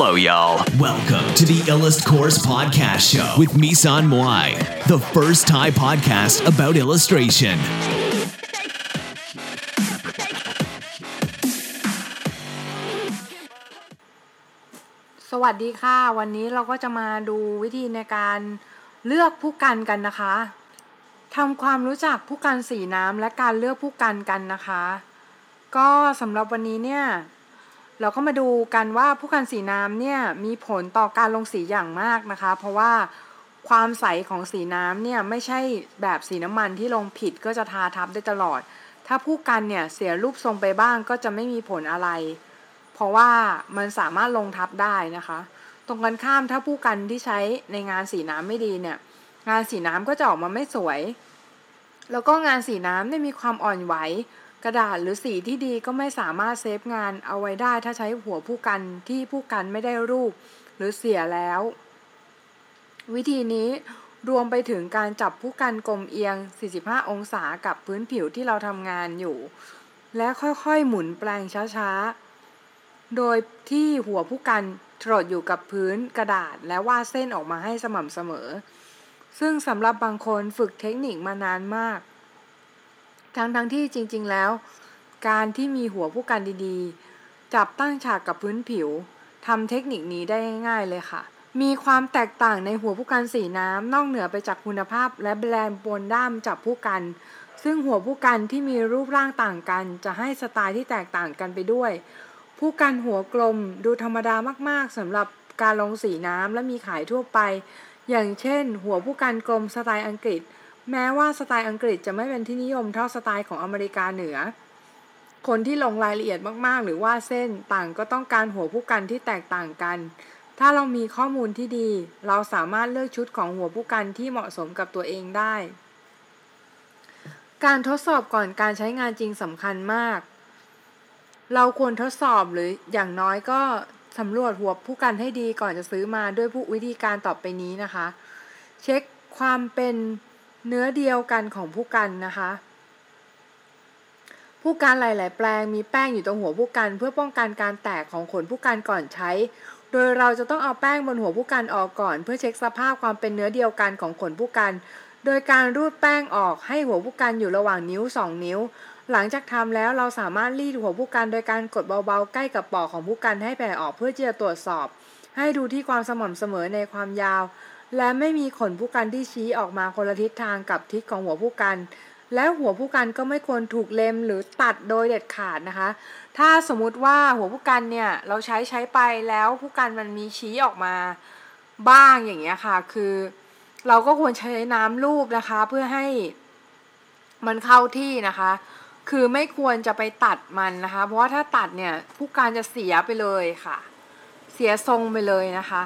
Hello, y'all. Welcome to the Illust Course Podcast Show with Misan Moai, the first Thai podcast about illustration. สวัสดีค่ะ วันนี้เราก็จะมาดูวิธีในการเลือกผู้กันกันนะคะทำความรู้จักผู้กันสีน้ำและการเลือกผู้กันกันนะคะ ก็สำหรับวันนี้เนี่ย เราก็มาดูกันว่าผู้กันสีน้ำเนี่ยมีผลต่อการลงสีอย่างมากนะคะ เพราะว่าความใสของสีน้ำเนี่ยไม่ใช่แบบสีน้ำมันที่ลงผิดก็จะทาทับได้ตลอด ถ้าผู้กันเนี่ยเสียรูปทรงไปบ้างก็จะไม่มีผลอะไร เพราะว่ามันสามารถลงทับได้นะคะ ตรงกันข้ามถ้าผู้กันที่ใช้ในงานสีน้ำไม่ดีเนี่ยงานสีน้ำก็จะออกมาไม่สวย แล้วก็งานสีน้ำได้มีความอ่อนไหว กระดาษหรือสีที่ดีก็ไม่สามารถเซฟงานเอาไว้ได้ถ้าใช้หัวผู้กันที่ผู้กันไม่ได้รูปหรือเสียแล้ว วิธีนี้รวมไปถึงการจับผู้กันกลมเอียง 45 องศากับพื้นผิวที่เราทำงานอยู่ และค่อยๆหมุนแปลงช้าๆ โดยที่หัวผู้กันถรดอยู่กับพื้นกระดาษและวาดเส้นออกมาให้สม่ำเสมอ ซึ่งสำหรับบางคนฝึกเทคนิคมานานมาก ทั้งทั้งที่จริงๆแล้ว การที่มีหัวผู้กันดีๆ จับตั้งฉากกับพื้นผิวทำเทคนิคนี้ได้ง่ายๆเลยค่ะ มีความแตกต่างในหัวผู้กันสีน้ำนอกเหนือไปจากคุณภาพ และแบรนด์บนด้ามจับผู้กัน ซึ่งหัวผู้กันที่มีรูปร่างต่างกัน จะให้สไตล์ที่แตกต่างกันไปด้วย ผู้กันหัวกลมดูธรรมดามากๆสำหรับการลงสีน้ำและมีขายทั่วไป อย่างเช่น หัวผู้กันกลมสไตล์อังกฤษ แม้ว่าสไตล์อังกฤษจะไม่เป็นที่นิยมเท่าสไตล์ของอเมริกาเหนือ คนที่ลงรายละเอียดมากๆ หรือว่าเส้นต่างก็ต้องการหัวผู้กันที่แตกต่างกัน ถ้าเรามีข้อมูลที่ดี เราสามารถเลือกชุดของหัวผู้กันที่เหมาะสมกับตัวเองได้ การทดสอบก่อนการใช้งานจริงสำคัญมาก เราควรทดสอบหรืออย่างน้อยก็สำรวจหัวผู้กันให้ดีก่อนจะซื้อมาด้วยผู้วิธีการต่อไปนี้นะคะ เช็คความเป็น เนื้อเดียวกันของผู้กันนะคะ ผู้กันหลาย ๆ แปลงมีแป้งอยู่ตรงหัวผู้กันเพื่อป้องกันการแตกของขนผู้กันก่อนใช้ โดยเราจะต้องเอาแป้งบนหัวผู้กันออกก่อน เพื่อเช็คสภาพความเป็นเนื้อเดียวกันของขนผู้กัน โดยการรูดแป้งออกให้หัวผู้กันอยู่ระหว่างนิ้ว 2 นิ้ว หลังจากทำแล้วเราสามารถรีดหัวผู้กันโดยการกดเบา ๆ ใกล้กับปอกของผู้กันให้แผ่ออกเพื่อจะตรวจสอบ ให้ดูที่ความสม่ำเสมอในความยาว และไม่มีขนผู้กันที่ชี้ออกมาคนละทิศทางกับทิศของหัวผู้กัน และหัวผู้กันก็ไม่ควรถูกเล็มหรือตัดโดยเด็ดขาดนะคะ ถ้าสมมุติว่าหัวผู้กันเนี่ยเราใช้ใช้ไปแล้วผู้กันมันมีชี้ออกมาบ้างอย่างเงี้ยค่ะ คือเราก็ควรใช้น้ำลูบนะคะ เพื่อให้มันเข้าที่นะคะ คือไม่ควรจะไปตัดมันนะคะ เพราะว่าถ้าตัดเนี่ยผู้การจะเสียไปเลยค่ะ เสียทรงไปเลยนะคะ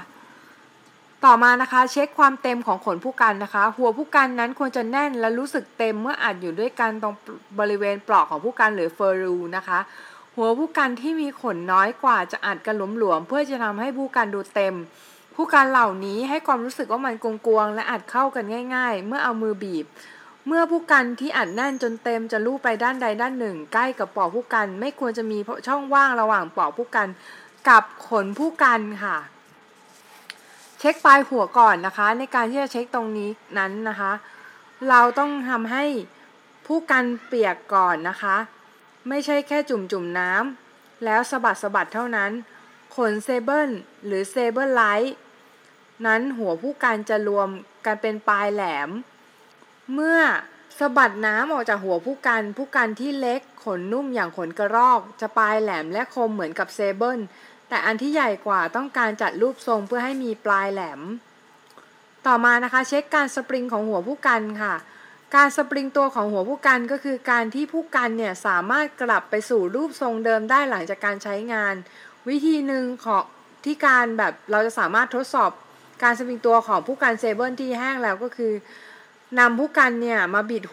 ต่อมานะคะเช็คความเต็มของขนผู้กันนะคะ หัวผู้กันนั้นควรจะแน่นและรู้สึกเต็มเมื่ออัดอยู่ด้วยกันตรงบริเวณปลอกของผู้กันหรือเฟอร์รูนะคะ หัวผู้กันที่มีขนน้อยกว่าจะอัดกันหลวมๆเพื่อจะทำให้ผู้กันดูเต็ม ผู้กันเหล่านี้ให้ความรู้สึกว่ามันกวงๆและอัดเข้ากันง่าย ๆ เมื่อเอามือบีบ เมื่อผู้กันที่อัดแน่นจนเต็มจะลู่ไปด้านใดด้านหนึ่ง ใกล้กับปอกผู้กัน ไม่ควรจะมีช่องว่างระหว่างปอกผู้กัน กับขนผู้กันค่ะ เช็คปลายหัวก่อนนะคะ ในการที่จะเช็คตรงนี้นั้นนะคะ เราต้องทำให้ผู้กันเปียกก่อนนะคะ ไม่ใช่แค่จุ่มจุ่มน้ำแล้วสะบัดสะบัดเท่านั้น ขน sable หรือ sable like นั้นหัวพู่กันจะรวมกันเป็นปลายแหลม เมื่อสะบัดน้ำออกจากหัวพู่กันพู่กันที่เล็กขนนุ่มอย่างขนกระรอก จะปลายแหลมและคมเหมือนกับ sable แต่อันที่ใหญ่กว่าต้องการจัดรูปทรงเพื่อให้มีปลายแหลม ต่อมานะคะเช็คการสปริงของหัวพู่กันค่ะ การสปริงตัวของหัวพู่กันก็คือการที่พู่กันเนี่ยสามารถกลับไปสู่รูปทรงเดิมได้หลังจากการใช้งาน วิธีหนึ่งของที่การแบบเราจะสามารถทดสอบการสปริงตัวของผู้กันเซเบิลที่แห้งแล้วก็คือนำผู้กันเนี่ยมาบิด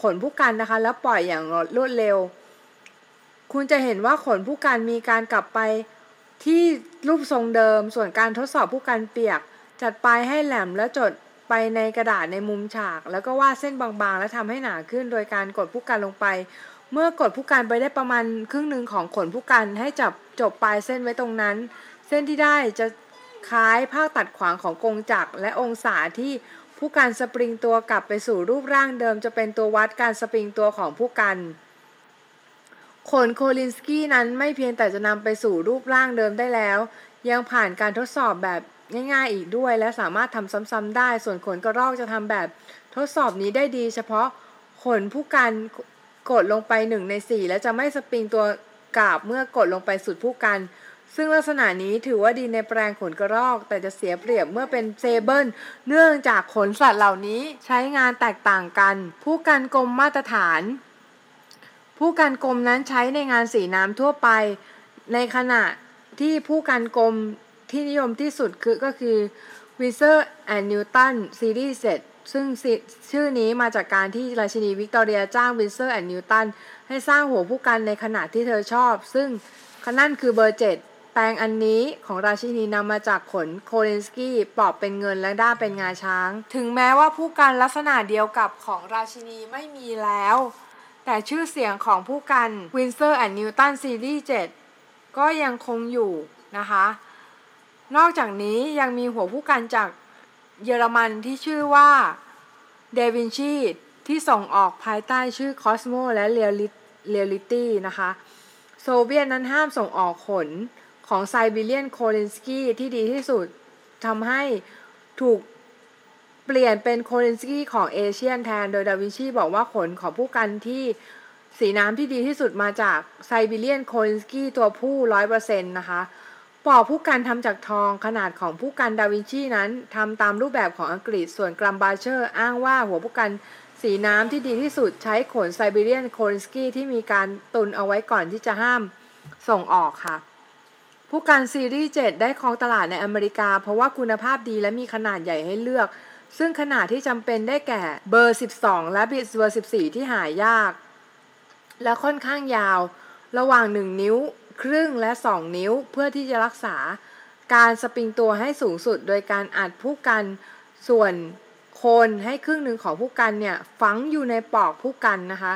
ขนผู้กันนะคะ แล้วปล่อยอย่างรวดเร็ว คุณจะเห็นว่าขนผู้กันมีการกลับไป ที่รูปทรงเดิม ส่วนการทดสอบผู้กันเปียก จัดปลายให้แหลมแล้วจดไปในกระดาษในมุมฉาก แล้วก็วาดเส้นบางๆ แล้วทำให้หนาขึ้น โดยการกดผู้กันลงไป เมื่อกดผู้กันไปได้ประมาณครึ่งหนึ่งของขนผู้กันให้จับจบปลายเส้นไว้ตรงนั้น เส้นที่ได้จะคล้ายภาคตัดขวางของกงจักรและองศาที่ผู้การสปริงตัวกลับไปสู่รูปร่างเดิมจะเป็นตัววัดการสปริงตัวของผู้กัน ขนโคลินสกี้นั้นไม่เพียงแต่จะนำไปสู่รูปร่างเดิมได้แล้ว ยังผ่านการทดสอบแบบง่ายๆอีกด้วย และสามารถทำซ้ำๆได้ ส่วนขนกระรอกจะทำแบบทดสอบนี้ได้ดี เฉพาะขนผู้กันกดลงไป1ใน4และจะไม่สปริงตัวกาบเมื่อกดลงไปสุดผู้กัน ซึ่งลักษณะนี้ถือว่าดีในแปลงขนกระรอก แต่จะเสียเปรียบเมื่อเป็นเซเบิลเนื่องจากขนสัตว์เหล่านี้ใช้งานแตกต่างกัน ผู้กันกลมมาตรฐาน ผู้กันกลมนั้นใช้ในงานสีน้ำทั่วไป ในขณะที่ผู้กันกลมที่นิยมที่สุดคือก็คือ w i s o r and Newton Series 7ซึ่งชื่อนี้มาจากการที่ราชินีวิกตอเรียจ้าง w i n s o r and Newton ให้สร้างหัวผู้กันในขนาดที่เธอชอบ ซึ่งนั่นคือเบอร์7แปลงอันนี้ของราชินีนำมาจากขนโคเลนสกี้ปอบเป็นเงินและด้าเป็นงาช้าง ถึงแม้ว่าผู้กันลักษณะเดียวกับของราชินีไม่มีแล้ว แต่ชื่อเสียงของผู้กัน Windsor and Newton Series 7ก็ยังคงอยู่นะคะ นอกจากนี้ยังมีหัวพู่กันจากเยอรมันที่ชื่อว่า da Vinci ที่ส่งออกภายใต้ชื่อ Cosmo และ Reality นะคะ โซเวียตนั้นห้ามส่งออกขนของ Siberian Kolinsky ที่ดีที่สุดทำให้ถูก เปลี่ยนเป็น Kolinsky ของ Asian แทน โดย da Vinci บอกว่าขนของพู่กันที่สีน้ำที่ดีที่สุดมาจากSiberian Kolinsky ตัวผู้ร้อยเปอร์เซ็นต์นะคะปลอกพู่กันทำจากทองขนาดของพู่กัน da Vinci นั้นทำตามรูปแบบของอังกฤษส่วน Grumbacher อ้างว่าหัวพู่กันสีน้ำที่ดีที่สุดใช้ขน Siberian Kolinsky ที่มีการตุนเอาไว้ก่อนที่จะห้ามส่งออกค่ะพู่กันซีรีส์ 7 ได้ครองตลาดในอเมริกา เพราะว่าคุณภาพดีและมีขนาดใหญ่ให้เลือก ซึ่งขนาดที่จำเป็นได้แก่เบอร์ 12 และบิดเบอร์ 14 ที่หายาก และค่อนข้างยาว ระหว่าง 1 นิ้ว ครึ่งและ 2 นิ้วเพื่อที่จะรักษาการสปริงตัวให้สูงสุด โดยการอัดผู้กันส่วนโคนให้ครึ่งหนึ่งของผู้กันเนี่ยฝังอยู่ในปอกผู้กันนะคะ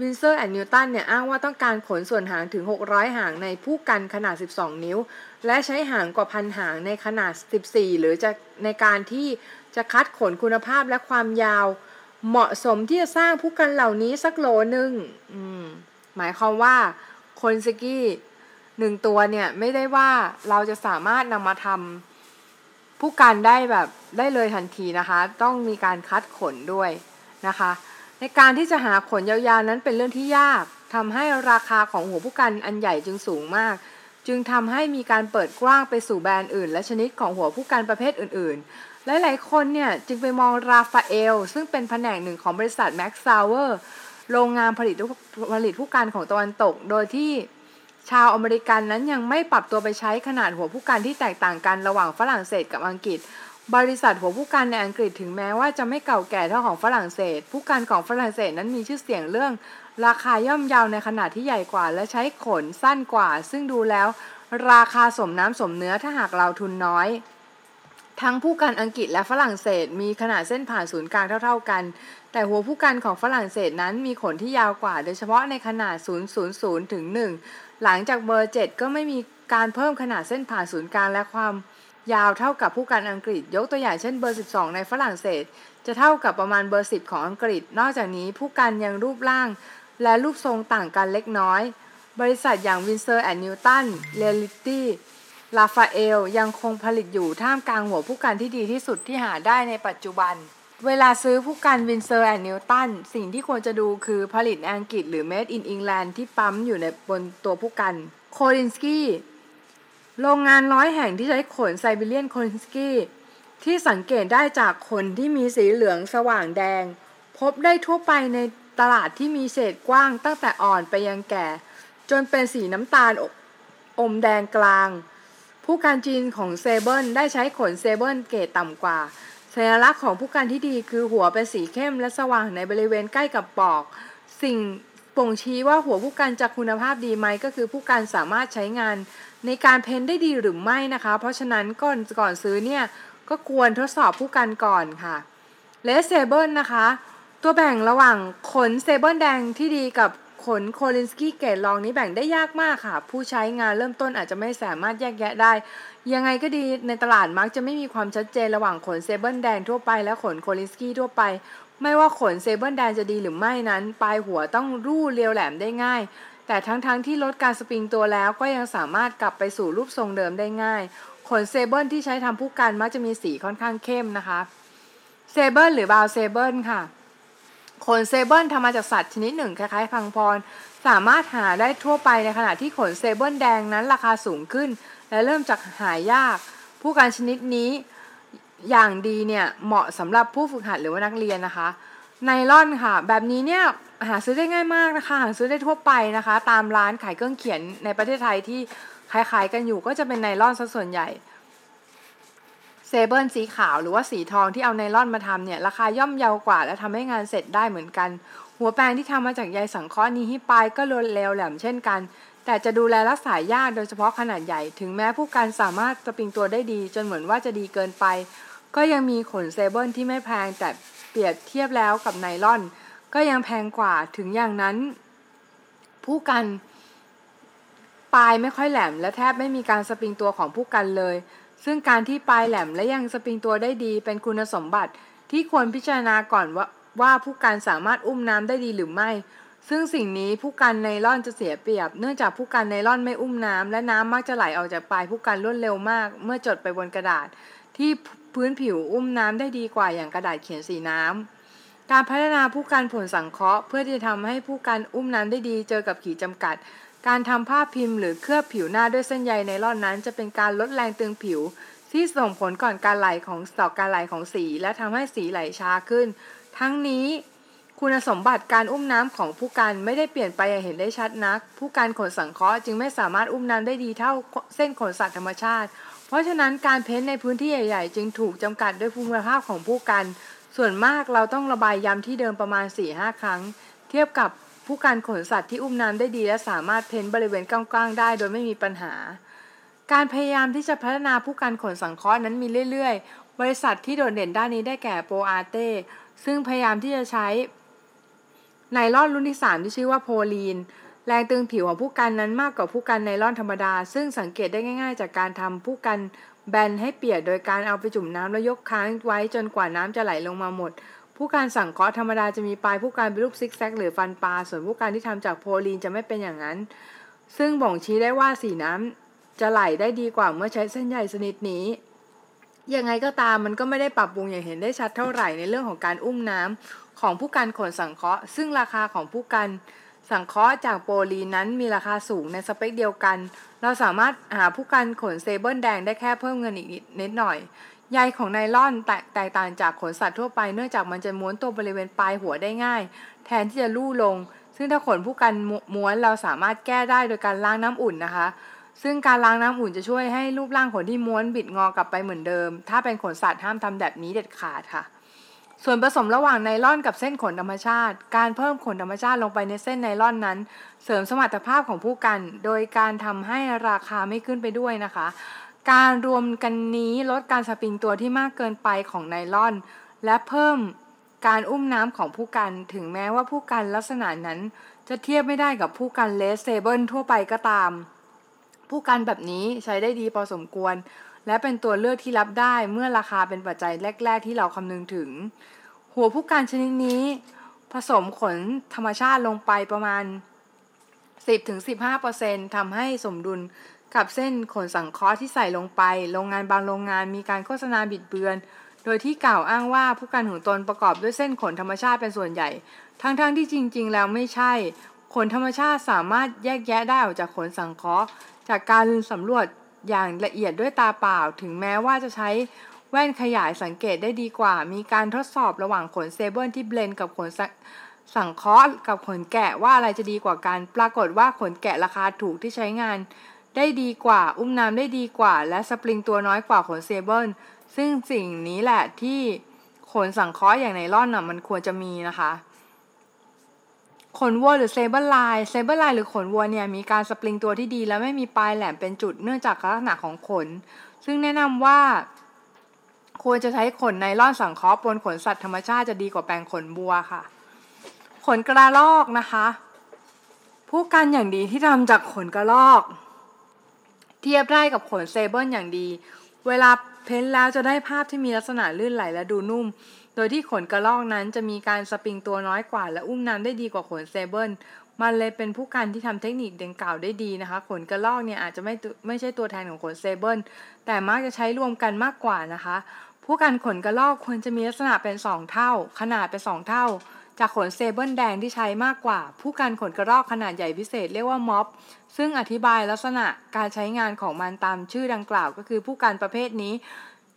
วินเซอร์แอนนิวตันเนี่ยอ้างว่าต้องการขนส่วนหางถึง 600 หางในผู้กันขนาด 12 นิ้ว และใช้หางกว่าพันหางในขนาด 14 หรือจะในการที่ จะคัดขนคุณภาพและความยาว เหมาะสมที่จะสร้างพู่กันเหล่านี้สักโลหนึ่งหมายความว่า Kolinsky หนึ่งตัวเนี่ยไม่ได้ว่าเราจะสามารถนำมาทำพู่กันได้แบบได้เลยทันทีนะคะ ต้องมีการคัดขนด้วยนะคะ ในการที่จะหาขนยาวๆนั้นเป็นเรื่องที่ยากทำให้ราคาของหัวพู่กันอันใหญ่จึงสูงมาก จึงทำให้มีการเปิดกว้างไปสู่แบรนด์อื่น และชนิดของหัวพู่กันประเภทอื่นๆ หลายๆคนเนี่ยจึงไปมอง Raphael ซึ่งเป็นแผนกหนึ่งของบริษัท Max Sauerโรงงานผลิตผลิตผู้กันของตะวันตก โดยที่ชาวอเมริกันนั้นยังไม่ปรับตัวไปใช้ขนาดหัวผู้กันที่แตกต่างกันระหว่างฝรั่งเศสกับอังกฤษ บริษัทหัวผู้กันในอังกฤษถึงแม้ว่าจะไม่เก่าแก่เท่าของฝรั่งเศส ผู้กันของฝรั่งเศสนั้นมีชื่อเสียงเรื่อง ราคาย่อมเยาวในขนาดที่ใหญ่กว่า และใช้ขนสั้นกว่า ซึ่งดูแล้ว ราคาสมน้ำสมเนื้อถ้าหากเราทุนน้อย ทั้งผู้กันอังกฤษและฝรั่งเศสมีขนาดเส้นผ่านศูนย์กลางเท่า ๆกัน แต่หัวพู่กันของฝรั่งเศสนั้นมีขนที่ยาวกว่า โดยเฉพาะในขนาด 000ถึง1หลังจากเบอร์ 7 ก็ไม่มีการเพิ่มขนาดเส้นผ่านศูนย์กลางและความยาวเท่ากับพู่กันอังกฤษ ยกตัวอย่างเช่นเบอร์ 12 ในฝรั่งเศส จะเท่ากับประมาณเบอร์ 10 ของอังกฤษ นอกจากนี้พู่กันยังรูปร่าง และรูปทรงต่างกันเล็กน้อย บริษัทอย่าง Winsor & Newton เรลิตี้ Raphael ยังคงผลิตอยู่ท่ามกลางหัวพู่กันที่ดีที่สุดที่หาได้ในปัจจุบัน เวลาซื้อพู่กัน Winsor & Newton สิ่งที่ควรจะดูคือผลิตในอังกฤษหรือ made in England ที่ปั๊มอยู่ในบนตัวพู่กัน Kolinsky โรงงานร้อยแห่งที่ใช้ขน Siberian Kolinsky ที่สังเกตได้จากขนที่มีสีเหลืองสว่างแดง พบได้ทั่วไปในตลาดที่มีเฉดกว้างตั้งแต่อ่อนไปยังแก่ จนเป็นสีน้ำตาลอมแดงกลาง พู่กันจีนของ sable ได้ใช้ขน sable เกรดต่ำกว่าสัญลักษณ์ของพู่กันที่ดีคือหัวเป็นสีเข้มและสว่างในบริเวณใกล้กับปลอก สิ่งบ่งชี้ว่าหัวพู่กันจะคุณภาพดีไหมก็คือพู่กันสามารถใช้งานในการ paint ได้ดีหรือไม่นะคะ เพราะฉะนั้นก่อนก่อนซื้อเนี่ยก็ควรทดสอบพู่กันก่อนค่ะ red sable นะคะ ตัวแบ่งระหว่างขน sable แดงที่ดีกับ ขน Kolinsky เกรดรองนี้แบ่งได้ยากมากค่ะ ผู้ใช้งานเริ่มต้นอาจจะไม่สามารถแยกแยะได้ ยังไงก็ดีในตลาดมักจะไม่มีความชัดเจนระหว่างขน sable แดงทั่วไปและขน Kolinsky ทั่วไป ไม่ว่าขน sable แดงจะดีหรือไม่นั้น ปลายหัวต้องลู่เรียวแหลมได้ง่าย แต่ทั้งๆที่ลดการสปริงตัวแล้วก็ยังสามารถกลับไปสู่รูปทรงเดิมได้ง่าย ขน sable ที่ใช้ทำพู่กันมักจะมีสีค่อนข้างเข้มนะคะ sable หรือ brown sable ค่ะ ขน sable ทำมาจากสัตว์ชนิดหนึ่งคล้ายๆพังพอน สามารถหาได้ทั่วไปในขณะที่ขน sable แดงนั้นราคาสูงขึ้น และเริ่มจากหายาก ผู้การชนิดนี้อย่างดีเนี่ยเหมาะสำหรับผู้ฝึกหัดหรือว่านักเรียนนะคะไนล่อนค่ะ แบบนี้เนี่ยหาซื้อได้ง่ายมากนะคะ หาซื้อได้ทั่วไปนะคะ ตามร้านขายเครื่องเขียนในประเทศไทยที่ขายๆกันอยู่ก็จะเป็นไนล่อนซะส่วนใหญ่ เซเบิลสีขาวหรือว่าสีทองที่เอาไนล่อนมาทำเนี่ย ราคาย่อมเยาวกว่าและทำให้งานเสร็จได้เหมือนกัน หัวแปรงที่ทำมาจากใยสังเคราะห์นี้ให้ปลายก็รวนเร็วแหลมเช่นกัน แต่จะดูแลรักษายากโดยเฉพาะขนาดใหญ่ ถึงแม้ผู้การสามารถสปริงตัวได้ดี จนเหมือนว่าจะดีเกินไป ก็ยังมีขนเซเบิลที่ไม่แพงแต่เปรียบเทียบแล้วกับไนล่อน ก็ยังแพงกว่าถึงอย่างนั้น ผู้กันปลายไม่ค่อยแหลมและแทบไม่มีการสปริงตัวของผู้กันเลย ซึ่งการที่ปลายแหลมและยังสปริงตัวได้ดีเป็นคุณสมบัติที่ควรพิจารณาก่อนว่าว่าผู้การสามารถอุ้มน้ำได้ดีหรือไม่ ซึ่งสิ่งนี้ผู้การไนล่อนจะเสียเปรียบ เนื่องจากผู้การไนล่อนไม่อุ้มน้ำและน้ำมักจะไหลออกจากปลายผู้การรวดเร็วมาก เมื่อจดไปบนกระดาษ ที่พื้นผิวอุ้มน้ำได้ดีกว่าอย่างกระดาษเขียนสีน้ำการพัฒนาผู้การผลสังเคราะห์ เพื่อที่จะทำให้ผู้การอุ้มน้ำได้ดีเจอกับขีดจำกัด การทำภาพิมพ์หรือเคลือบผิวหน้าด้วยเส้นใยในร่อนนั้น จะเป็นการลดแรงตึงผิว ที่ส่งผลก่อนการไหลของต่อการไหลของสี และทำให้สีไหลช้าขึ้น ทั้งนี้คุณสมบัติการอุ้มน้ำของผู้การไม่ได้เปลี่ยนไปเห็นได้ชัดนัก ผู้การขนสังเคราะห์จึงไม่สามารถอุ้มน้ำได้ดีเท่าเส้นขนสัตว์ธรรมชาติ เพราะฉะนั้นการเพ้นในพื้นที่ใหญ่ ๆ จึงถูกจำกัดด้วยภูมิภาพของผู้การส่วนมากเราต้องระบายย้ำที่เดิมประมาณ4-5ครั้ง เทียบกับ ผู้การขนสัตว์ที่อุ้มน้ำได้ดีและสามารถเพ้นบริเวณกว้างๆได้โดยไม่มีปัญหา การพยายามที่จะพัฒนาผู้การขนสังเคราะห์นั้นมีเรื่อยๆ บริษัทที่โดดเด่นด้านนี้ได้แก่โปรอาเต้ซึ่งพยายามที่จะใช้ไนล่อนรุ่นที่ 3 ที่ชื่อว่าโพลีน แรงตึงผิวของผู้กันนั้นมากกว่าผู้กันไนล่อนธรรมดา ซึ่งสังเกตได้ง่าย ๆ จากการทำผู้กันแบนให้เปียกโดยการเอาไปจุ่มน้ำแล้วยกค้างไว้จนกว่าน้ำจะไหลลงมาหมด ผู้การสั่งเคาะธรรมดาจะมีปลายผู้การเป็นรูปซิกแซกหรือฟันปลา ส่วนผู้การที่ทำจากโพลีนจะไม่เป็นอย่างนั้น ซึ่งบ่งชี้ได้ว่าสีน้ำจะไหลได้ดีกว่าเมื่อใช้เส้นใยชนิดนี้ ยังไงก็ตามมันก็ไม่ได้ปรับปรุงอย่างเห็นได้ชัดเท่าไหร่ในเรื่องของการอุ้มน้ำของผู้การขนสังเคราะห์ ซึ่งราคาของผู้การสังเคราะห์จากโพลีนนั้นมีราคาสูงในสเปคเดียวกัน เราสามารถหาผู้การขนเซเบิลแดงได้แค่เพิ่มเงินอีกนิดหน่อย ใยของไนล่อนแตกต่างจากขนสัตว์ทั่วไปเนื่องจากมันจะม้วนตัวบริเวณปลายหัวได้ง่าย แทนที่จะลู่ลง ซึ่งถ้าขนผู้กันม้วนเราสามารถแก้ได้โดยการล้างน้ำอุ่นนะคะ ซึ่งการล้างน้ำอุ่นจะช่วยให้รูปร่างขนที่ม้วนบิดงอกลับไปเหมือนเดิม ถ้าเป็นขนสัตว์ห้ามทำแบบนี้เด็ดขาดค่ะ ส่วนผสมระหว่างไนล่อนกับเส้นขนธรรมชาติ การเพิ่มขนธรรมชาติลงไปในเส้นไนล่อนนั้น เสริมสมรรถภาพของผู้กัน โดยการทำให้ราคาไม่ขึ้นไปด้วยนะคะ การรวมกันนี้ลดการสปริงตัวที่มากเกินไปของไนลอน และเพิ่มการอุ้มน้ำของผู้กันถึงแม้ว่าผู้กันลักษณะนั้นจะเทียบไม่ได้กับพู่กัน red sable ทั่วไปก็ตาม พู่กันแบบนี้ใช้ได้ดีพอสมควร และเป็นตัวเลือกที่รับได้เมื่อราคาเป็นปัจจัยแรก ๆ ที่เราคำนึงถึง หัวพู่กันชนิดนี้ ผสมขนธรรมชาติลงไปประมาณ 10-15%ทำให้สมดุล กับเส้นขนสังเคราะห์ที่ใส่ลงไป โรงงานบางโรงงานมีการโฆษณาบิดเบือน โดยที่กล่าวอ้างว่าพู่กันของตนประกอบด้วยเส้นขนธรรมชาติเป็นส่วนใหญ่ ทั้งๆที่จริง ๆ แล้วไม่ใช่ ขนธรรมชาติสามารถแยกแยะได้ออกจากขนสังเคราะห์ จากการสำรวจอย่างละเอียดด้วยตาเปล่า ถึงแม้ว่าจะใช้แว่นขยายสังเกตได้ดีกว่า มีการทดสอบระหว่างขน sable ที่ blend กับขนสังเคราะห์กับขนแกะว่าอะไรจะดีกว่ากัน ปรากฏว่าขนแกะราคาถูกที่ใช้งาน ได้ดีกว่า อุ้มน้ำได้ดีกว่า และสปริงตัวน้อยกว่าขน sable ซึ่งสิ่งนี้แหละที่ขนสังเคราะห์อย่างไนล่อนอะมันควรจะมีนะคะขนวัวหรือ sabeline sabeline หรือขนวัวเนี่ยมีการสปริงตัวที่ดี และไม่มีปลายแหลมเป็นจุดเนื่องจากลักษณะของขน ซึ่งแนะนำว่า ควรจะใช้ขนไนล่อนสังเคราะห์บนขนสัตว์ธรรมชาติจะดีกว่าแปรงขนวัวค่ะ ขนกระรอกนะคะ พู่กันอย่างดีที่ทำจากขนกระรอก เทียบได้กับขน sable อย่างดี เวลา paint แล้วจะได้ภาพที่มีลักษณะลื่นไหลและดูนุ่ม โดยที่ขนกระรอกนั้นจะมีการสปริงตัวน้อยกว่า และอุ้มน้ำได้ดีกว่าขน sable มันเลยเป็นพู่กันที่ทำเทคนิคดังกล่าวได้ดีนะคะ ขนกระรอกเนี่ยอาจจะไม่ไม่ใช่ตัวแทนของขน sable แต่มักจะใช้รวมกันมากกว่านะคะ พู่กันขนกระรอกควรจะมีลักษณะเป็น 2 เท่า ขนาดเป็น 2 เท่า จากขน sable แดงที่ใช้มากกว่า พู่กันขนกระรอกขนาดใหญ่พิเศษเรียกว่าม็อบ ซึ่งอธิบายลักษณะการใช้งานของมันตามชื่อดังกล่าว ก็คือผู้กันประเภทนี้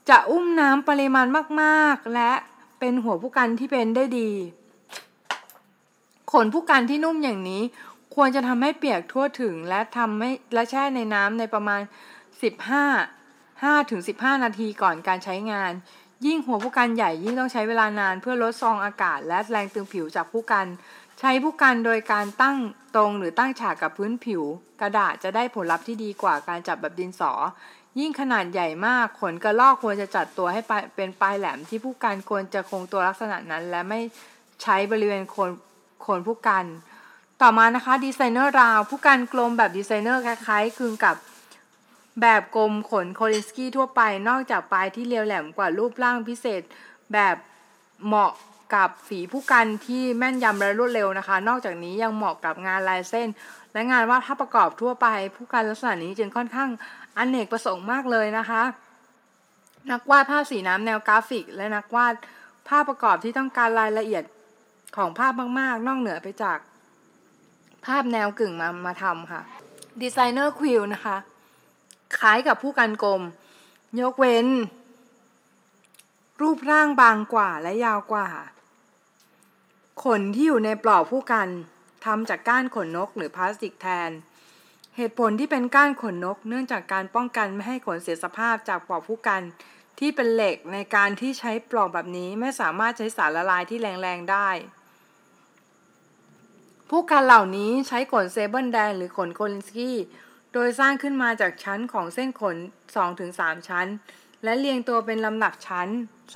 จะอุ้มน้ำปริมาณมากๆ และเป็นหัวผู้กันที่เป็นได้ดี ขนผู้กันที่นุ่มอย่างนี้ ควรจะทำให้เปียกทั่วถึงและทำให้และแช่ในน้ำในประมาณ 15 5ถึง15 นาทีก่อนการใช้งาน ยิ่งหัวผู้กันใหญ่ยิ่งต้องใช้เวลานานเพื่อลดซองอากาศ และแรงตึงผิวจากผู้กัน ใช้ผู้กันโดยการตั้งตรงหรือตั้งฉากกับพื้นผิว กระดาษจะได้ผลลัพธ์ที่ดีกว่าการจับแบบดินสอ ยิ่งขนาดใหญ่มากขนกระรอกควรจะจัดตัวให้เป็นปลายแหลมที่ผู้กันควรจะคงตัวลักษณะนั้น และไม่ใช้บริเวณโคนโคนผู้กัน ต่อมานะคะดีไซเนอร์ราวผู้กันกลมแบบดีไซเนอร์คล้ายๆคลึงกับ แบบกลมขนโคลินสกี้ทั่วไปนอกจากปลายที่เรียวแหลมกว่ารูปร่างพิเศษ แบบเหมาะกับฝีผู้กันที่แม่นยำและรวดเร็วนะคะ นอกจากนี้ยังเหมาะกับงานลายเส้น และงานวาดภาพประกอบทั่วไป ผู้กันลักษณะนี้จึงค่อนข้างอนเนกประสงค์มากเลยนะคะ นักวาดภาพสีน้ำแนวกราฟิก และนักวาดภาพประกอบที่ต้องการรายละเอียดของภาพมากๆ นอกเหนือไปจากภาพแนวกึ่งมามาทำค่ะดีไซเนอร์ควิลนะคะ คล้ายกับผู้กันกลม ยกเว้น รูปร่างบางกว่าและยาวกว่า ขนที่อยู่ในปลอกผู้กันทำจากก้านขนนกหรือพลาสติกแทน เหตุผลที่เป็นก้านขนนก เนื่องจากการป้องกันไม่ให้ขนเสียสภาพจากปลอกผู้กันที่เป็นเหล็กในการที่ใช้ปลอกแบบนี้ไม่สามารถใช้สารละลายที่แรงๆได้ ผู้กันเหล่านี้ใช้ขนเซเบิลแดงหรือขนโคลินสกี้ โดยสร้างขึ้นมาจากชั้นของเส้นขน 2-3 ชั้น และเรียงตัวเป็นลำดับชั้น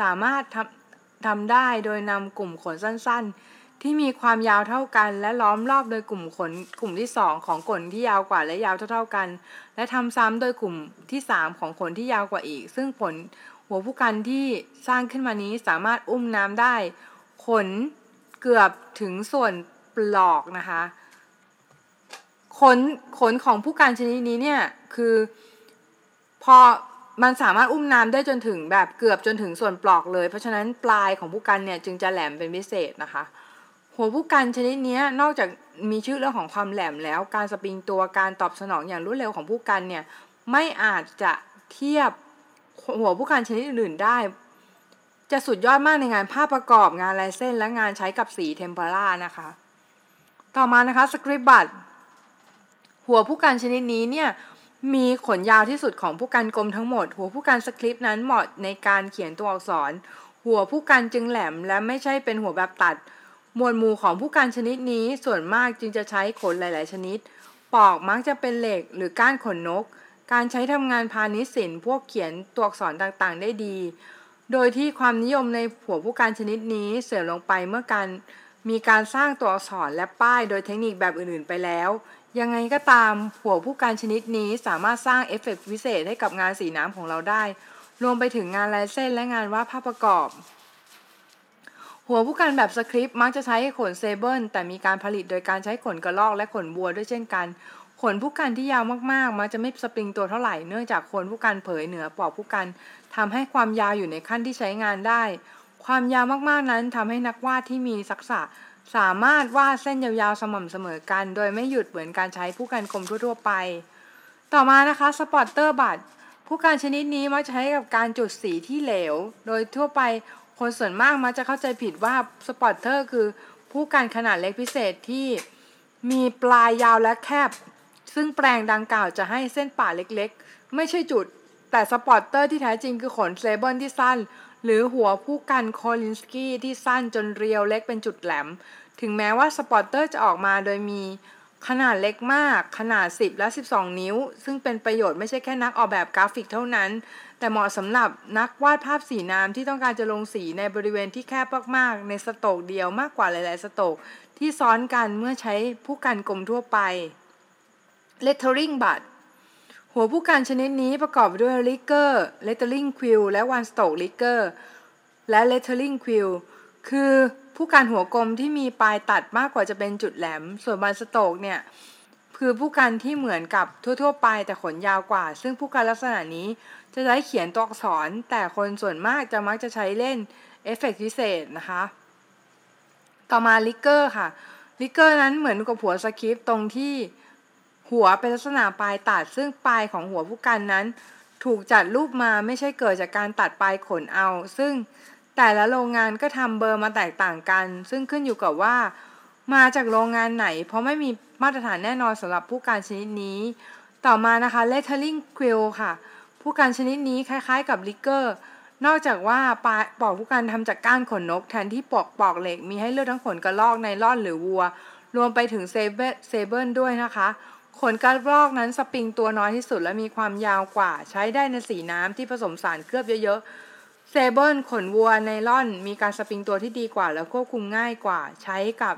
สามารถทำทำได้โดยนำกลุ่มขนสั้นๆ ที่มีความยาวเท่ากัน และล้อมรอบโดยกลุ่มขนกลุ่มที่ 2 ของขนที่ยาวกว่าและยาวเท่าๆกัน และทำซ้ำโดยกลุ่มที่ 3 ของขนที่ยาวกว่าอีก ซึ่งผลหัวผู้กันที่สร้างขึ้นมานี้สามารถอุ้มน้ำได้ ขนเกือบถึงส่วนปลอกนะคะ ขนขนของผู้การชนิดนี้เนี่ยคือพอมันสามารถอุ้มน้ำได้จนถึงแบบเกือบจนถึงส่วนปลอกเลย เพราะฉะนั้นปลายของผู้กันเนี่ยจึงจะแหลมเป็นพิเศษนะคะ หัวผู้กันชนิดนี้นอกจากมีชื่อเรื่องของความแหลมแล้ว การสปริงตัวการตอบสนองอย่างรวดเร็วของผู้กันเนี่ยไม่อาจจะเทียบหัวผู้กันชนิดอื่นได้ จะสุดยอดมากในงานภาพประกอบงานลายเส้นและงานใช้กับสีเทมเพลานะคะ ต่อมานะคะสคริปต์บัต หัวผู้กันชนิดนี้เนี่ยมีขนยาวที่สุดของผู้กันกลมทั้งหมด หัวผู้กันสคริปต์นั้นเหมาะในการเขียนตัวอักษร หัวผู้กันจึงแหลมและไม่ใช่เป็นหัวแบบตัด มวลหมู่ของผู้กันชนิดนี้ส่วนมากจึงจะใช้ขนหลาย ๆ ชนิด ปอกมักจะเป็นเหล็กหรือก้านขนนก การใช้ทำงานพาณิชย์ศิลป์พวกเขียนตัวอักษรต่าง ๆ ได้ดี โดยที่ความนิยมในหัวพู่กันชนิดนี้เสื่อมลงไปเมื่อการมีการสร้างตัวอักษรและป้ายโดยเทคนิคแบบอื่น ๆ ไปแล้ว ยังไงก็ตามหัวพู่กันชนิดนี้สามารถสร้างเอฟเฟกต์พิเศษให้กับงานสีน้ำของเราได้ รวมไปถึงงานลายเส้นและงานวาดภาพประกอบ หัวพู่กันแบบสคริปต์มักจะใช้ขน sable แต่มีการผลิตโดยการใช้ขนกระรอกและขนวัวด้วยเช่นกัน ขนพู่กันที่ยาวมากๆ มักจะไม่สปริงตัวเท่าไหร่เนื่องจากขนพู่กันเผยเหนือปลอกพู่กันทำให้ความยาวอยู่ในขั้นที่ใช้งานได้ ความยาวมากๆนั้นทำให้นักวาดที่มีทักษะ สามารถวาดเส้นยาวๆสม่ำเสมอกัน โดยไม่หยุดเหมือนการใช้พู่กันกลมทั่วๆไป ต่อมานะคะ spotter brush พู่กันชนิดนี้มักใช้กับการจุดสีที่เหลว โดยทั่วไปคนส่วนมากมักจะเข้าใจผิดว่า spotter คือพู่กันขนาดเล็กพิเศษที่มีปลายยาวและแคบ ซึ่งแปรงดังกล่าวจะให้เส้นป่าเล็กๆ ไม่ใช่จุด แต่ spotter ที่แท้จริงคือขน sable ที่สั้น หรือหัวพู่กัน Kolinsky ที่สั้นจนเรียวเล็กเป็นจุดแหลม ถึงแม้ว่า spotter จะออกมาโดยมีขนาดเล็กมาก ขนาด 10 และ 12 นิ้ว ซึ่งเป็นประโยชน์ไม่ใช่แค่นักออกแบบกราฟิกเท่านั้น แต่เหมาะสำหรับนักวาดภาพสีน้ำที่ต้องการจะลงสีในบริเวณที่แคบมากๆ ใน stroke เดียวมากกว่าหลาย ๆ stroke ที่ซ้อนกันเมื่อใช้พู่กันกลมทั่วไป lettering บัตร หัวผู้กันชนิดนี้ประกอบด้วย Licker lettering quill และ one stroke Licker และ lettering quill คือผู้กันหัวกลมที่มีปลายตัดมากกว่าจะเป็นจุดแหลม ส่วน one stroke เนี่ยคือผู้กันที่เหมือนกับทั่วๆ ไปแต่ขนยาวกว่า ซึ่งผู้กันลักษณะนี้จะใช้เขียนตัวอักษร แต่คนส่วนมากจะมักจะใช้เล่นเอฟเฟกพิเศษนะคะ ต่อมา rigger ค่ะ rigger นั้นเหมือนกับหัวสคริปต์ตรงที่ หัวเป็นลักษณะปลายตัด ซึ่งปลายของหัวพู่กันนั้น ถูกจัดรูปมาไม่ใช่เกิดจากการตัดปลายขนเอา ซึ่งแต่ละโรงงานก็ทำเบอร์มาแตกต่างกัน ซึ่งขึ้นอยู่กับว่า มาจากโรงงานไหน เพราะไม่มีมาตรฐานแน่นอนสำหรับพู่กันชนิดนี้ ต่อมานะคะ lettering quill ค่ะ พู่กันชนิดนี้คล้ายๆ กับ rigger นอกจากว่าปลายปอกผู้กันทำจากก้านขนนก แทนที่ปอกปอกเหล็กมีให้เลือกทั้งขนกระรอกไนล่อนหรือวัว รวมไปถึงเซเบเซเบิลด้วยนะคะ ขนกระรอกนั้นสปริงตัวน้อยที่สุดและมีความยาวกว่า ใช้ได้ในสีน้ำที่ผสมสารเคลือบเยอะๆ เซเบิลขนวัวไนล่อน มีการสปริงตัวที่ดีกว่า และควบคุมง่ายกว่า ใช้กับ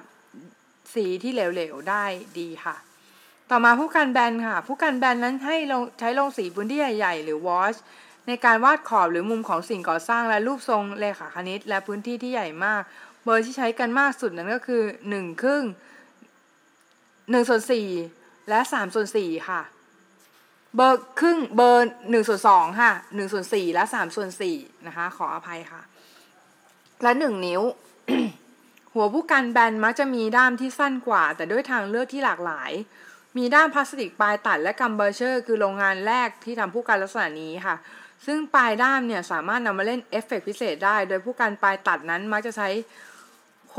สีที่เหลวๆ ได้ดีค่ะ ต่อมาผู้กันแบนค่ะ ผู้กันแบนนั้นให้ลงใช้ลงสีพื้นที่ใหญ่ๆหรือวอชในการวาดขอบหรือมุมของสิ่งก่อสร้างและรูปทรงเลขาคณิต และพื้นที่ที่ใหญ่มาก เบอร์ที่ใช้กันมากสุดนั้นก็คือ1ครึ่ง1ส่วน4 และ3ส่วน4ค่ะ เบอร์ครึ่งเบอร์1ส่วน2ค่ะ1ส่วน4และ3ส่วน4นะคะ ขออภัยค่ะ และ 1 นิ้ว หัวผู้กันแบนมักจะมีด้ามที่สั้นกว่า แต่ด้วยทางเลือกที่หลากหลาย มีด้ามพลาสติกปลายตัดและ Grumbacher คือโรงงานแรกที่ทำพู่กันลักษณะนี้ค่ะ ซึ่งปลายด้ามเนี่ยสามารถนำมาเล่นเอฟเฟกพิเศษได้ โดยพู่กันปลายตัดนั้นมักจะใช้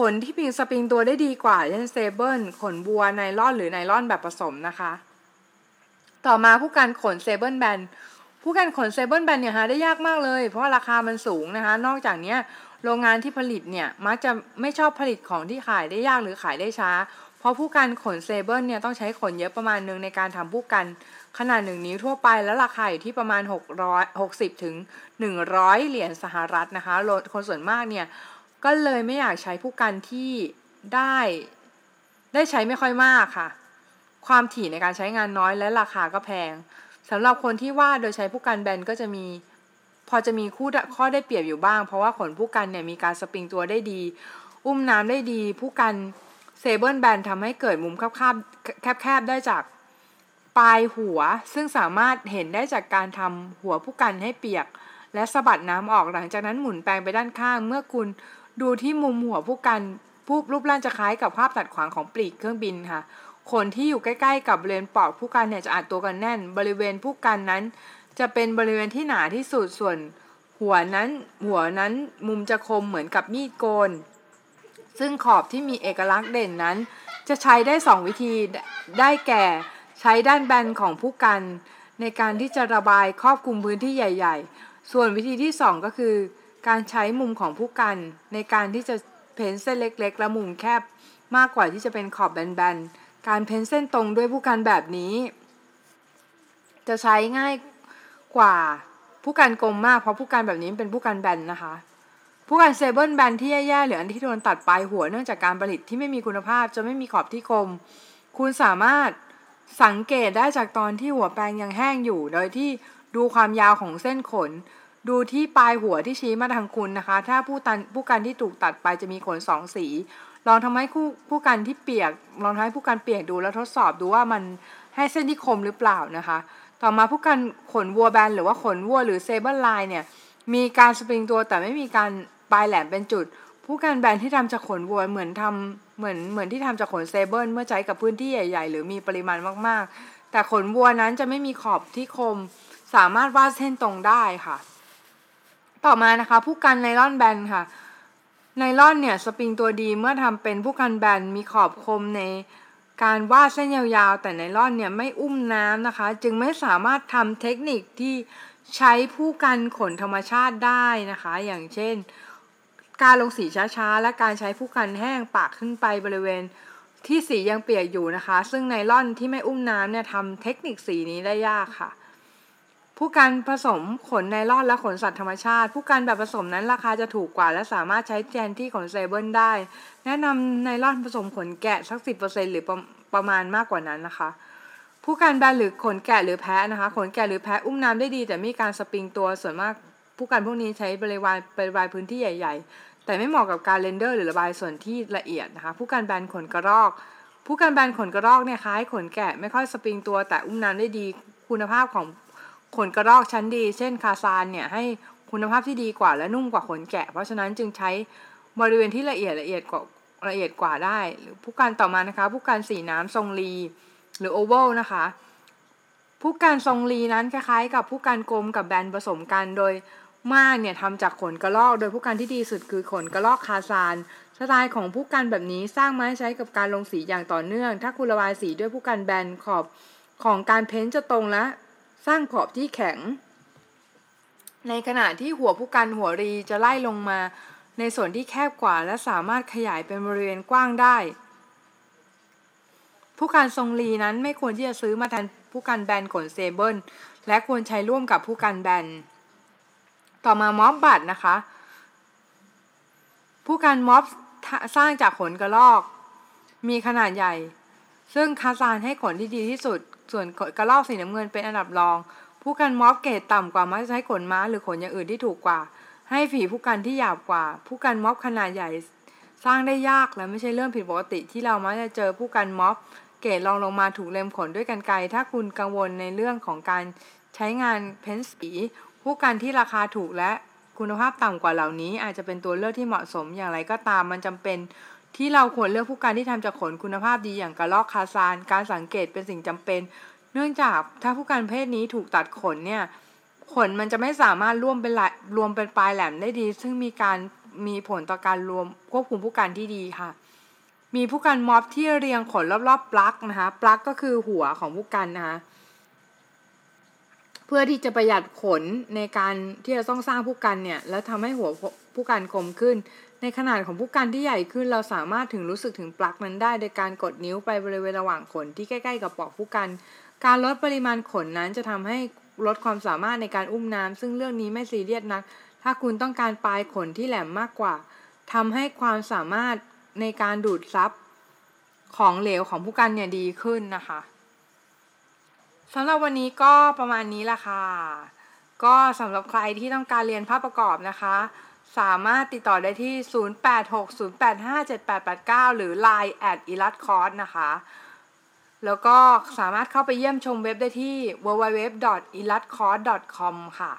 ขนที่พิงสปริงตัวได้ดีกว่าเช่น sable ขนวัวไนลอนหรือไนลอนแบบผสมนะคะ ต่อมาพู่กันขน sable แบนพู่กันขน sable แบนเนี่ยหาได้ยากมากเลย เพราะราคามันสูงนะคะ นอกจากนี้โรงงานที่ผลิตเนี่ยมักจะไม่ชอบผลิตของที่ขายได้ยากหรือขายได้ช้า เพราะผู้การขนเซเบิลเนี่ยต้องใช้ขนเยอะประมาณหนึ่งในการทำผู้กันขนาดหนึ่งนิ้วทั่วไปแล้วราคาอยู่ที่ประมาณ660ถึง100 เหรียญสหรัฐนะคะคนส่วนมากเนี่ย ก็เลยไม่อยากใช้ผู้กันที่ได้ ได้ใช้ไม่ค่อยมากค่ะ ความถี่ในการใช้งานน้อยและราคาก็แพงสำหรับคนที่วาดโดยใช้ผู้กันแบนก็จะมี พอจะมีคู่ข้อได้เปรียบอยู่บ้าง เพราะว่าขนผู้กันเนี่ยมีการสปริงตัวได้ดี อุ้มน้ำได้ดี ผู้กันเซเบิลแบนทำให้เกิดมุมแคบๆได้จากปลายหัวซึ่งสามารถเห็นได้จากการทำหัวผู้กันให้เปียก และสะบัดน้ำออกหลังจากนั้นหมุนแปลงไปด้านข้าง เมื่อคุณ ดูที่มุมหัวผู้กันผู้รูปร่างจะคล้ายกับภาพตัดขวางของปลีกเครื่องบินค่ะขนที่อยู่ใกล้ๆกับบริเวณปอกผู้กันเนี่ยจะอัดตัวกันแน่น บริเวณผู้กันนั้น จะเป็นบริเวณที่หนาที่สุดส่วน หัวนั้นหัวนั้นมุมจะคมเหมือนกับมีดโกน ซึ่งขอบที่มีเอกลักษณ์เด่นนั้น จะใช้ได้ 2 วิธีได้แก่ ใช้ด้านแบนของผู้กัน ในการที่จะระบายครอบคลุมพื้นที่ใหญ่ ๆ ส่วนวิธีที่ 2 ก็คือ การใช้มุมของผู้กัน ในการที่จะเพ้นเส้นเล็ก ๆ และมุมแคบมากกว่าที่จะเป็นขอบแบนๆ การเพ้นเส้นตรงด้วยผู้กันแบบนี้ จะใช้ง่ายกว่าผู้กันกลมมากเพราะผู้กันแบบนี้เป็นผู้กันแบนนะคะ ผู้กันเซเบิลแบนที่แย่ๆหรืออันที่โดนตัดปลายหัวเนื่องจากการผลิตที่ไม่มีคุณภาพจะไม่มีขอบที่คม คุณสามารถสังเกตได้จากตอนที่หัวแปรงยังแห้งอยู่ โดยที่ดูความยาวของเส้นขน ดูที่ปลายหัวที่ชี้มาทางคุณนะคะ ถ้าผู้ตันผู้กันที่ถูกตัดไปจะมีขนสองสี ลองทำให้ผู้ผู้กันที่เปียก ลองทำให้พู่กันเปียกดูแล้วทดสอบดูว่ามันให้เส้นที่คมหรือเปล่านะคะ ต่อมาพู่กันขนวัวแบนหรือว่าขนวัวหรือ sabeline เนี่ย มีการสปริงตัวแต่ไม่มีการปลายแหลมเป็นจุด พู่กันแบนที่ทำจากขนวัวเหมือนทำเหมือนเหมือนที่ทำจากขน sable เมื่อใช้กับพื้นที่ใหญ่ ๆ หรือมีปริมาณมากๆ แต่ขนวัวนั้นจะไม่มีขอบที่คม สามารถวาดเส้นตรงได้ค่ะ ต่อมานะคะ พู่กันไนลอนแบนค่ะ ไนลอนเนี่ยสปริงตัวดีเมื่อทำเป็นผู้กันแบนมีขอบคมในการวาดเส้นยาวๆ แต่ไนลอนเนี่ยไม่อุ้มน้ำนะคะ จึงไม่สามารถทำเทคนิคที่ใช้ผู้กันขนธรรมชาติได้นะคะ อย่างเช่น การลงสีช้าๆ และการใช้ผู้กันแห้งปากขึ้นไปบริเวณที่สียังเปียกอยู่นะคะ ซึ่งไนล่อนที่ไม่อุ้มน้ำเนี่ยทำเทคนิคสีนี้ได้ยากค่ะ ผู้การผสมขนไนลอนและขนสัตว์ธรรมชาติ พู่กันแบบผสมนั้นราคาจะถูกกว่า และสามารถใช้แทนที่ขน sable ได้ แนะนำไนลอนผสมขนแกะสักสิบหรือประประมาณมากกว่านั้นนะคะ พู่กันแบนหรือขนแกะหรือแพะนะคะ ขนแกะหรือแพะอุ้มน้ำได้ดี แต่มีการสปริงตัวส่วนมาก พู่กันพวกนี้ใช้บริเวณบริเวณพื้นที่ใหญ่ ๆ แต่ไม่เหมาะกับการ render หรือระบายส่วนที่ละเอียดนะคะ พู่กันแบนขนกระรอก พู่กันแบนขนกระรอกเนี่ยคล้ายขนแกะไม่ค่อยสปริงตัวแต่อุ้มน้ำได้ดีคุณภาพของ ขนกระรอกชั้นดี เช่นคาซานเนี่ยให้คุณภาพที่ดีกว่าและนุ่มกว่าขนแกะ เพราะฉะนั้นจึงใช้บริเวณที่ละเอียดละเอียดกว่าละเอียดกว่าได้ หรือผู้การต่อมานะคะ ผู้การสีน้ำทรงรีหรือโอเวลนะคะ ผู้การทรงรีนั้นคล้ายๆ กับผู้การกลมกับแบนผสมกันโดยมากเนี่ยทำจากขนกระรอก โดยผู้การที่ดีสุดคือขนกระรอกคาซานสไตล์ของผู้การแบบนี้สร้างมาให้ใช้กับการลงสีอย่างต่อเนื่อง ถ้าคุณระบายสีด้วยผู้การแบนขอบของการเพ้นจะตรงและ สร้างขอบที่แข็ง ในขณะที่หัวผู้กันหัวรีจะไล่ลงมา ในส่วนที่แคบกว่าและสามารถขยายเป็นบริเวณกว้างได้ ผู้การทรงรีนั้นไม่ควรที่จะซื้อมาแทนผู้กันแบนขนเซเบิลและควรใช้ร่วมกับผู้กันแบนต่อมาม็อบบัตนะคะ ผู้กันม็อบสร้างจากขนกระรอก มีขนาดใหญ่ ซึ่งคาซานให้ขนที่ดีที่สุด ส่วนกระรอกสีน้ำเงินเป็นอันดับรอง ผู้กันม็อบเกรดต่ำกว่ามักจะใช้ขนม้าหรือขนอย่างอื่นที่ถูกกว่า ให้ฝีผู้กันที่หยาบกว่า ผู้กันม็อบขนาดใหญ่ สร้างได้ยากและไม่ใช่เรื่องผิดปกติที่เรามักจะเจอผู้กันม็อบเกรดรองลงมาถูกเล็มขนด้วยกันไกลถ้าคุณกังวลในเรื่องของการใช้งานเพ้นสีผู้กันที่ราคาถูกและคุณภาพต่ำกว่าเหล่านี้อาจจะเป็นตัวเลือกที่เหมาะสมอย่างไรก็ตามมันจำเป็น ที่เราควรเลือกผู้กันที่ทำจากขนคุณภาพดีอย่างกระรอกคาซาน การสังเกตเป็นสิ่งจำเป็น เนื่องจากถ้าผู้การเพศนี้ถูกตัดขนเนี่ย ขนมันจะไม่สามารถร่วมเป็นรวมเป็นปลายแหลมได้ดี ซึ่งมีการมีผลต่อการรวมควบคุมผู้การที่ดีค่ะ มีผู้การม็อบที่เรียงขนรอบๆปลั๊กนะคะ ปลั๊กก็คือหัวของผู้การนะคะ เพื่อที่จะประหยัดขนในการที่จะต้องสร้างผู้กันเนี่ย แล้วทำให้หัวผู้กันคมขึ้น ในขนาดของผู้กันที่ใหญ่ขึ้นเราสามารถถึงรู้สึกถึงปลั๊กนั้นได้โดยการกดนิ้วไปบริเวณระหว่างขนที่ใกล้ๆกับปอกผู้กัน การลดปริมาณขนนั้นจะทำให้ลดความสามารถในการอุ้มน้ำซึ่งเรื่องนี้ไม่ซีเรียสนัก ถ้าคุณต้องการปลายขนที่แหลมมากกว่าทำให้ความสามารถในการดูดซับของเหลวของผู้กันเนี่ยดีขึ้นนะคะสำหรับวันนี้ก็ประมาณนี้ละค่ะ ก็สำหรับใครที่ต้องการเรียนภาพประกอบนะคะ สามารถติดต่อได้ที่ 0860857889 หรือ Line at i l a t c o r s นะคะ แล้วก็สามารถเข้าไปเยี่ยมชมเว็บได้ที่ www.ilatcourse.com ค่ะ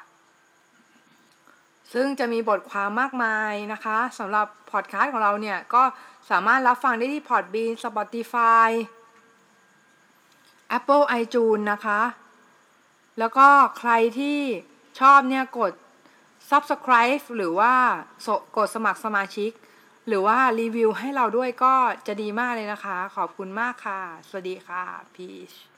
ซึ่งจะมีบทความมากมายนะคะสำหรับพอดคาสต์ของเราเนี่ย ก็สามารถรับฟังได้ที่ Podbean Spotify Apple iTunes นะคะ แล้วก็ใครที่ชอบเนี่ยกด Subscribe หรือว่ากดสมัครสมาชิก หรือว่ารีวิวให้เราด้วยก็จะดีมากเลยนะคะ ขอบคุณมากค่ะ สวัสดีค่ะพีช